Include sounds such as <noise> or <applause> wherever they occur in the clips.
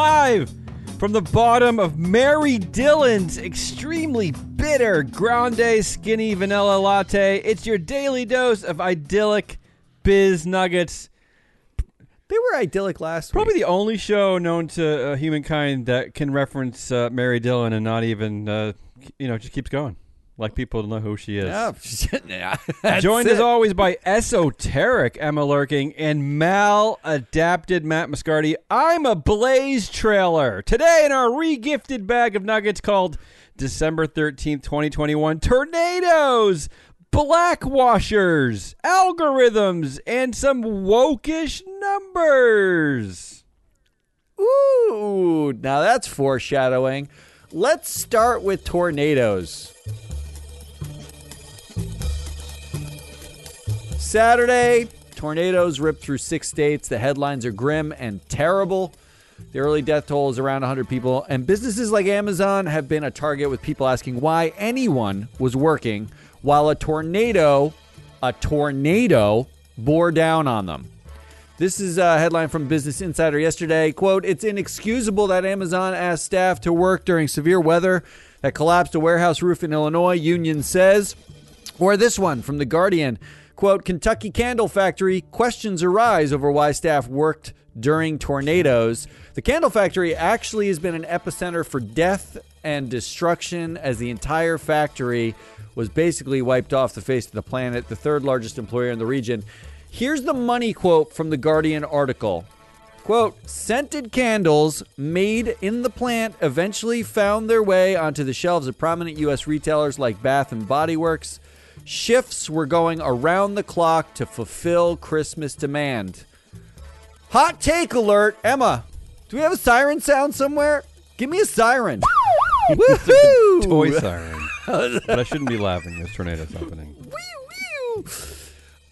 live from the bottom of Mary Dillon's extremely bitter grande skinny vanilla latte. It's your daily dose of idyllic biz nuggets. They were idyllic last week. Probably week. the only show known to uh, humankind that can reference uh, Mary Dillon and not even, uh, you know, just keeps going. Like people know who she is. Yeah, <laughs> Joined it. as always by esoteric Emma Lurking and maladapted Matt Moscardi. I'm a Blaze trailer. Today in our regifted bag of nuggets called December 13th, 2021 Tornadoes, Black Washers, Algorithms, and some wokish numbers. Ooh, now that's foreshadowing. Let's start with tornadoes. Saturday, tornadoes ripped through six states. The headlines are grim and terrible. The early death toll is around 100 people, and businesses like Amazon have been a target with people asking why anyone was working while a tornado, a tornado, bore down on them. This is a headline from Business Insider yesterday. Quote, it's inexcusable that Amazon asked staff to work during severe weather that collapsed a warehouse roof in Illinois, Union says. Or this one from The Guardian. Quote, Kentucky Candle Factory, questions arise over why staff worked during tornadoes. The candle factory actually has been an epicenter for death and destruction as the entire factory was basically wiped off the face of the planet, the third largest employer in the region. Here's the money quote from the Guardian article. Quote, scented candles made in the plant eventually found their way onto the shelves of prominent U.S. retailers like Bath and Body Works. Shifts were going around the clock to fulfill Christmas demand. Hot take alert, Emma. Do we have a siren sound somewhere? Give me a siren. <laughs> Woohoo! Toy siren. but I shouldn't be laughing. This tornado's happening. Wee, wee.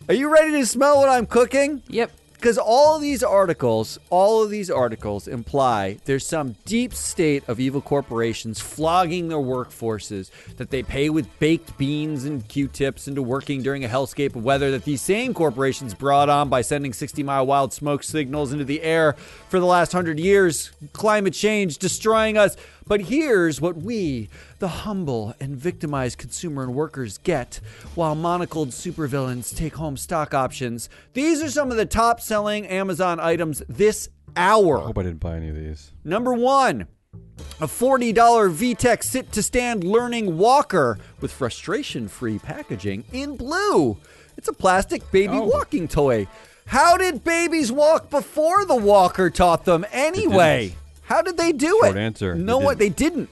Are you ready to smell what I'm cooking? Yep. Because all of these articles, all of these articles imply there's some deep state of evil corporations flogging their workforces that they pay with baked beans and Q-tips into working during a hellscape of weather that these same corporations brought on by sending 60-mile wild smoke signals into the air for the last hundred years. Climate change destroying us. But here's what we, the humble and victimized consumer and workers, get while monocled supervillains take home stock options. These are some of the top selling Amazon items this hour. Hope I didn't buy any of these. Number one, a $40 VTech sit to stand learning walker with frustration free packaging in blue. It's a plastic baby Oh. walking toy. How did babies walk before the walker taught them anyway? How did they do Short it? answer, No, what they didn't.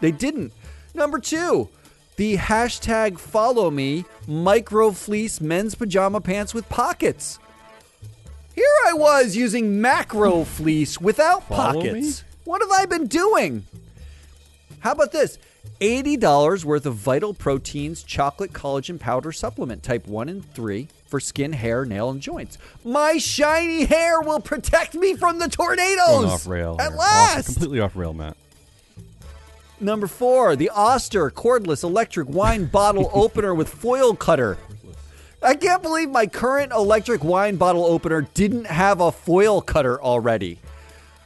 They didn't. Number two, the hashtag follow me micro fleece men's pajama pants with pockets. Here I was using macro fleece without Follow pockets. What have I been doing? How about this? $80 worth of Vital Proteins chocolate collagen powder supplement type 1 and 3 for skin, hair, nail, and joints. My shiny hair will protect me from the tornadoes. Going off rail. At here. last. Off- completely off rail, Matt. Number four, the Oster cordless electric wine <laughs> bottle opener with foil cutter. I can't believe my current electric wine bottle opener didn't have a foil cutter already.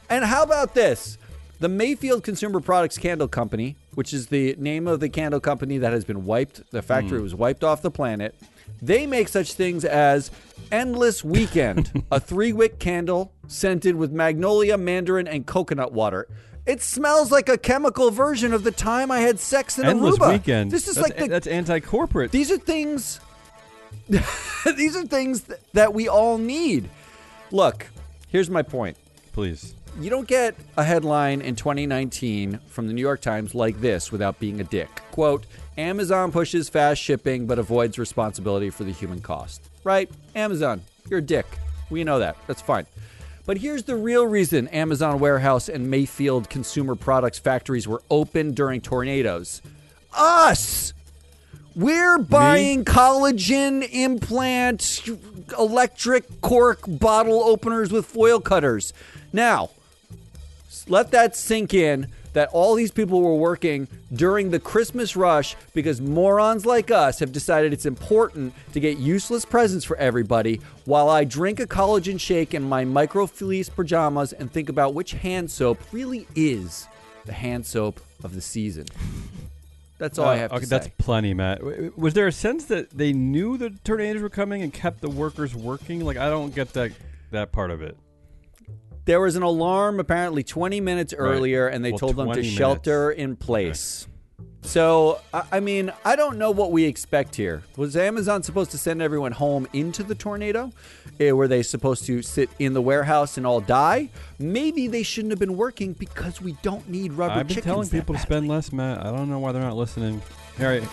And how about this? The Mayfield Consumer Products Candle Company, which is the name of the candle company that has been wiped, the factory hmm. was wiped off the planet. They make such things as Endless Weekend, a three wick candle scented with magnolia, mandarin, and coconut water. It smells like a chemical version of the time I had sex in Endless Aruba. weekend. This is that's, like the that's anti-corporate. these are things. <laughs> these are things th- that we all need. Look, here's my point. Please. You don't get a headline in 2019 from the New York Times like this without being a dick. Quote Amazon pushes fast shipping but avoids responsibility for the human cost. Right? Amazon, you're a dick. We know that. That's fine. But here's the real reason Amazon warehouse and Mayfield consumer products factories were open during tornadoes. Us! We're buying collagen implant electric cork bottle openers with foil cutters. Now, let that sink in. That all these people were working during the Christmas rush because morons like us have decided it's important to get useless presents for everybody while I drink a collagen shake in my micro fleece pajamas and think about which hand soap really is the hand soap of the season. That's all I Uh, have okay, that's plenty, Matt. Was there a sense that they knew the tornadoes were coming and kept the workers working? Like, I don't get that that part of it. There was an alarm apparently 20 minutes earlier, and they Well, told them to 20 shelter in place. So, I I mean, I don't know what we expect here. Was Amazon supposed to send everyone home into the tornado? Eh, Were they supposed to sit in the warehouse and all die? Maybe they shouldn't have been working because we don't need rubber chickens. I've been chickens. telling that people to badly. spend less, Matt. I don't know why they're not listening. All right.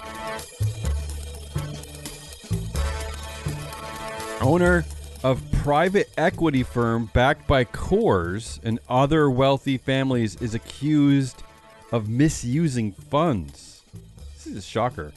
Owner of private equity firm backed by Coors and other wealthy families is accused of misusing funds. This is a shocker.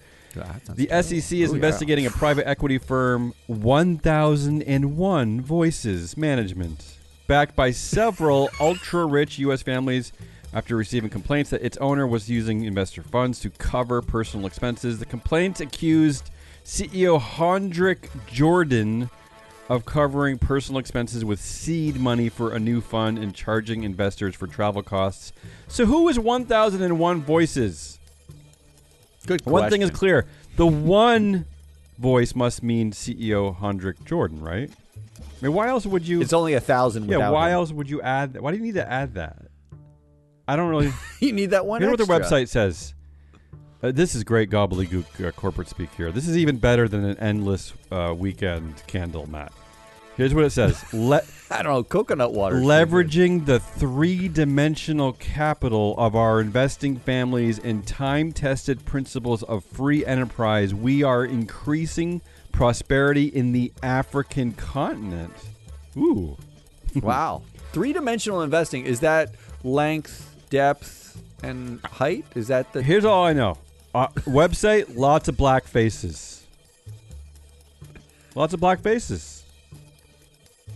The SEC is Oh, yeah. investigating a private equity firm, 1001 Voices Management, backed by several <laughs> ultra rich U.S. families after receiving complaints that its owner was using investor funds to cover personal expenses. The complaints accused CEO Hendrik Jordaan of covering personal expenses with seed money for a new fund and charging investors for travel costs. So, who is 1001 Voices? Good One thing is clear: the one voice must mean CEO Hendrik Jordaan, right? I mean, why else would you? It's only a thousand. yeah, why him. else would you add that? Why do you need to add that? I don't really. <laughs> You need that one. Here's what the website says. Uh, this is great gobbledygook uh, corporate speak here. This is even better than an endless uh, weekend candle, Matt. Here's what it says: <laughs> Le- I don't know. Coconut water. leveraging the three-dimensional capital of our investing families and time-tested principles of free enterprise, we are increasing prosperity in the African continent. Ooh. <laughs> wow. Three dimensional investing is that length, depth, and height? Is that the Here's all I know. Uh, website, lots of black faces. Lots of black faces.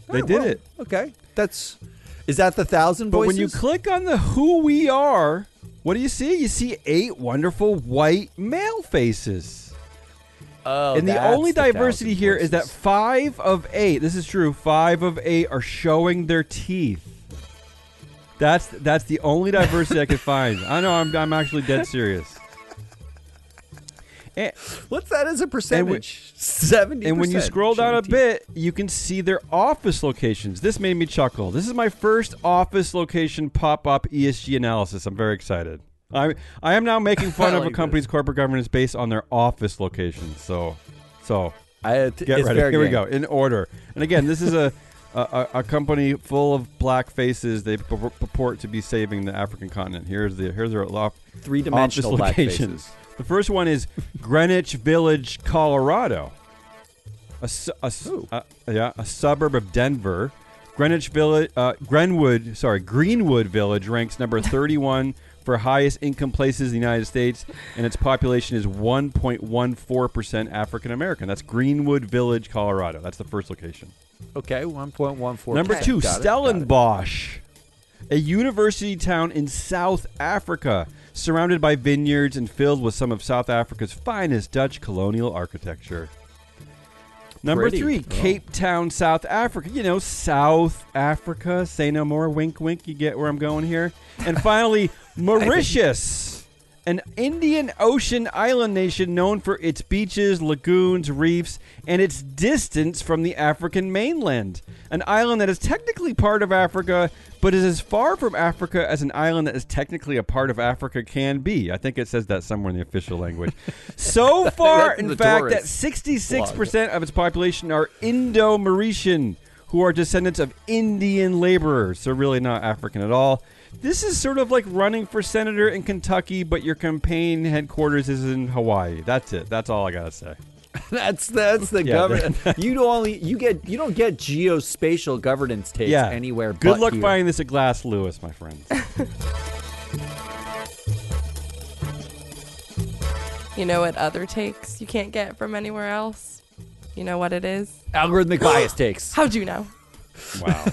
They Oh, did well, it. Okay, that's is that the thousand But when you click on the who we are, what do you see? You see eight wonderful white male faces. oh, and the that's only diversity thousand here is that five of eight, this is true, five of eight are showing their teeth. That's that's the only diversity I could find. I know I'm I'm actually dead serious. And, what's that as a percentage? Seventy. and when you scroll down a bit, you can see their office locations. This made me chuckle. This is my first office location pop up ESG analysis. I'm very excited. I I am now making fun I <laughs> of a like company's corporate governance based on their office locations. So so I uh, had to, get ready. Here we go in order. And again, this is a. A, a, company full of black faces. They pur- purport to be saving the African continent. Here's the here's their three dimensional black locations. faces. The first one is Greenwich Village, Colorado. A, su- a su- uh, yeah, a suburb of Denver. Greenwich Village, uh, Grenwood, sorry, Greenwood Village ranks number <laughs> 31 for highest income places in the United States, and its population is 1.14% African American. That's Greenwood Village, Colorado. That's the first location. Okay, one point one four. Number Okay. two, Got it, got it. Stellenbosch, a university town in South Africa, surrounded by vineyards and filled with some of South Africa's finest Dutch colonial architecture. Number Pretty. three, Oh. Cape Town, South Africa. You know, South Africa. Say no more. Wink, wink. You get where I'm going here. And <laughs> finally, Mauritius, an Indian Ocean island nation known for its beaches, lagoons, reefs, and its distance from the African mainland. An island that is technically part of Africa, but is as far from Africa as an island that is technically a part of Africa can be. I think it says that somewhere in the official language. <laughs> So far, in fact, that 66% of its population are Indo Mauritian, who are descendants of Indian laborers, so really not African at all. This is sort of like running for senator in Kentucky, but your campaign headquarters is in Hawaii. That's it. That's all I gotta say. <laughs> That's that's the Yeah, government. <laughs> you don't only you get you don't get geospatial governance takes yeah. anywhere. Good but luck here. finding this at Glass Lewis, my friends. <laughs> You know what other takes you can't get from anywhere else? You know what it is? algorithmic bias takes. How'd you know? wow.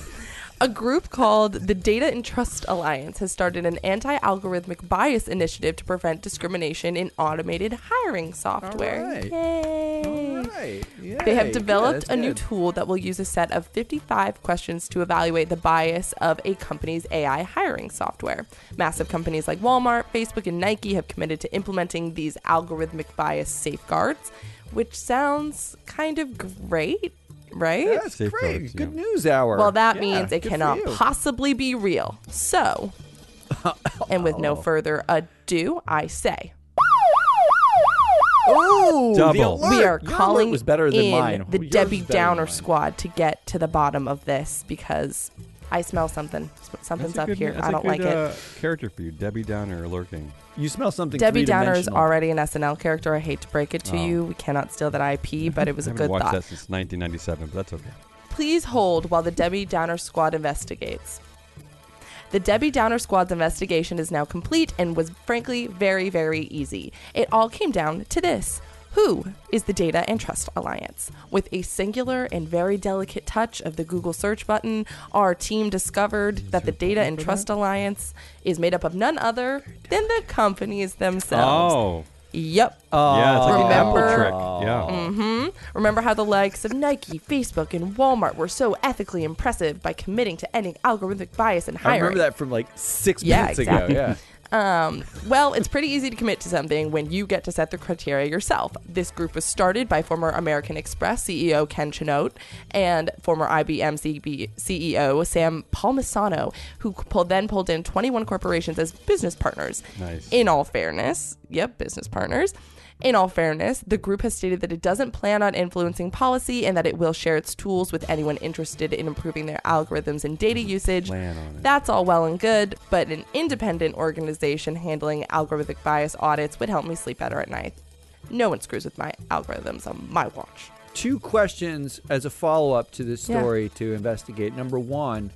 A group called the Data and Trust Alliance has started an anti algorithmic bias initiative to prevent discrimination in automated hiring software. All right. Yay. Right. They have developed a new tool that will use a set of 55 questions to evaluate the bias of a company's AI hiring software. Massive companies like Walmart, Facebook, and Nike have committed to implementing these algorithmic bias safeguards, which sounds kind of great, right? That's Safeguards, great. yeah. Good news hour. Well, that Yeah, means it good for cannot you. possibly be real. So, <laughs> and with no further ado, I say Ooh, the Double. alert. we are Your alert calling was better than in mine. the Yours Debbie better than Downer mine. squad to get to the bottom of this because I smell something. Something's That's up good- here. I don't good, like it. uh, Character for you, Debbie Downer lurking. You smell something. Debbie Downer is already an SNL character. I hate to break it to Oh. you. We cannot steal that IP, <laughs> but it was I a haven't good watched thought. that since 1997, but that's okay. Please hold while the Debbie Downer squad investigates. The Debbie Downer squad's investigation is now complete and was frankly very, very easy. It all came down to this. Who is the Data and Trust Alliance? With a singular and very delicate touch of the Google search button, our team discovered that the Data and Trust Alliance is made up of none other than the companies themselves. Oh, Yep. yeah, it's like an Apple trick. Yeah. Mm-hmm. Remember how the likes of Nike, Facebook, and Walmart were so ethically impressive by committing to ending algorithmic bias in I hiring? remember that from like six Yeah, minutes exactly. ago. Yeah. Um, well, it's pretty easy to commit to something when you get to set the criteria yourself. This group was started by former American Express CEO Ken Chenault and former IBM CB CEO Sam Palmisano, who pulled, then pulled in 21 corporations as business partners. Nice. In all fairness, yep, business partners. In all fairness, the group has stated that it doesn't plan on influencing policy and that it will share its tools with anyone interested in improving their algorithms and data usage. Plan on it. That's all well and good, but an independent organization handling algorithmic bias audits would help me sleep better at night. No one screws with my algorithms on my watch. Two questions as a follow up to this Yeah. story to investigate. Number one,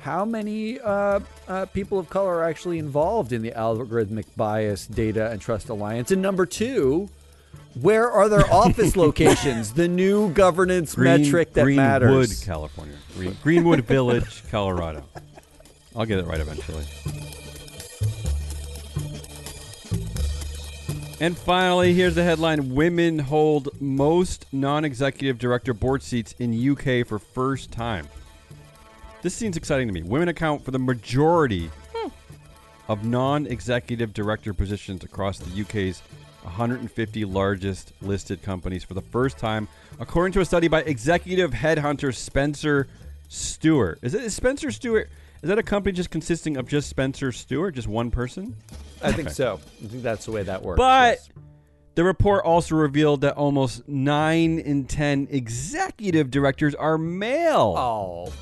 how many uh, uh, people of color are actually involved in the Algorithmic Bias Data and Trust Alliance? And number two, where are their <laughs> office locations? The new governance metric that Greenwood, matters. Greenwood, California. Green, Greenwood Village, <laughs> Colorado. I'll get it right eventually. And finally, here's the headline Women hold most non executive director board seats in UK for first time. This seems exciting to me. Women account for the majority of non executive director positions across the UK's 150 largest listed companies for the first time, according to a study by executive headhunter Spencer Stuart. Is it is Spencer Stuart? Is that a company just consisting of just Spencer Stuart, just one person? I think so. I think that's the way that works. But yes. The report also revealed that almost 9 in 10 executive directors are male. Oh,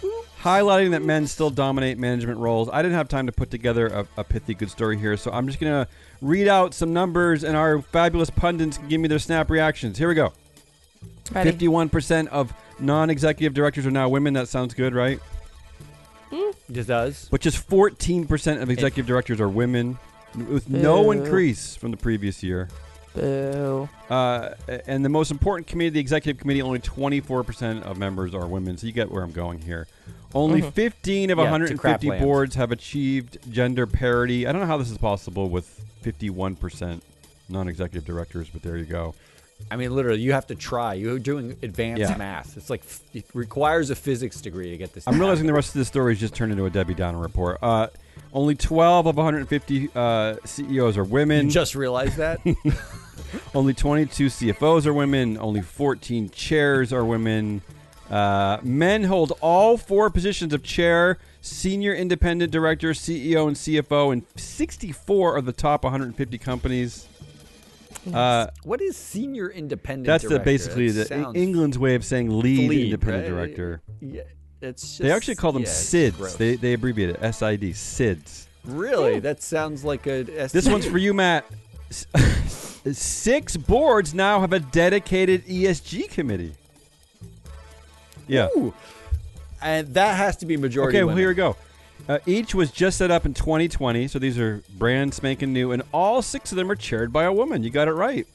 highlighting that men still dominate management roles. I didn't have time to put together a, a pithy good story here, so I'm just going to read out some numbers, and our fabulous pundits can give me their snap reactions. Here we go. Ready? 51% of non executive directors are now women. That sounds good, right? Hmm. it does. But just 14% of executive directors are women, with no Boo. increase from the previous year. Boo. Uh, and the most important committee, the executive committee, only 24% of members are women. So you get where I'm going here. Only Mhm. 15 of Yeah, 150 boards have achieved gender parity. I don't know how this is possible with 51% non-executive directors, but there you go. I mean, literally, you have to try. You're doing advanced Yeah. math. It's like f- it requires a physics degree to get this. I'm realizing the rest of this story has just turned into a Debbie Downer report. Uh, only 12 of 150 uh, CEOs are women. You just realized that. <laughs> Only 22 CFOs are women. Only 14 chairs are women. Uh, men hold all four positions of chair, senior independent director, CEO, and CFO in 64 of the top 150 companies. Uh, what is senior independent? that's the basically That the England's way of saying lead, lead, independent right? director. Yeah, it's just, They actually call them yeah, SIDS. They, they abbreviate it SID, SIDS. really? That sounds like a. This one's for you, Matt. <laughs> Six boards now have a dedicated ESG committee. Yeah. Ooh. And that has to be majority. Okay, well, women. here we go. Uh, each was just set up in 2020, so these are brand spanking new, and all six of them are chaired by a woman. You got it right.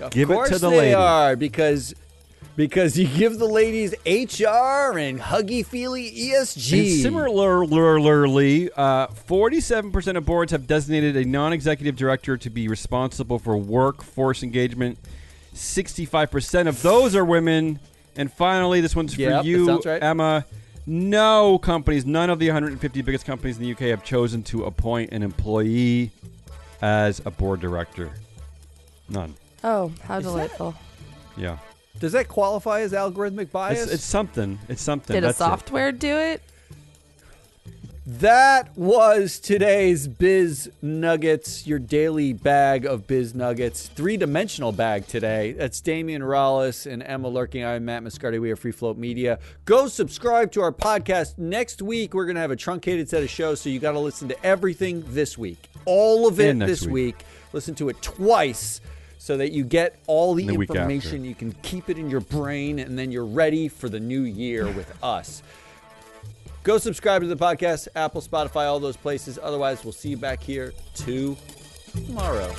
Of Give it to course the they lady. are because because you give the ladies HR and huggy feely ESG. And similarly, uh, 47% of boards have designated a non executive director to be responsible for workforce engagement. 65% of those are women. And finally, this one's Yep, for you, right. Emma. No companies, none of the 150 biggest companies in the UK have chosen to appoint an employee as a board director. None. Oh, how delightful. Yeah. Does that qualify as algorithmic bias? It's, it's something. It's something. Did a That's it. software do it? That was today's Biz Nuggets, your daily bag of Biz Nuggets. Three dimensional bag today. That's Damian Rollis and Emma Lurking. I'm Matt Moscardi. We are Free Float Media. Go subscribe to our podcast. Next week, we're going to have a truncated set of shows, so you got to listen to everything this week. All of it this week. week. Listen to it twice so that you get all the, The information. You can keep it in your brain, and then you're ready for the new year with us. Go subscribe to the podcast, Apple, Spotify, all those places. Otherwise, we'll see you back here tomorrow.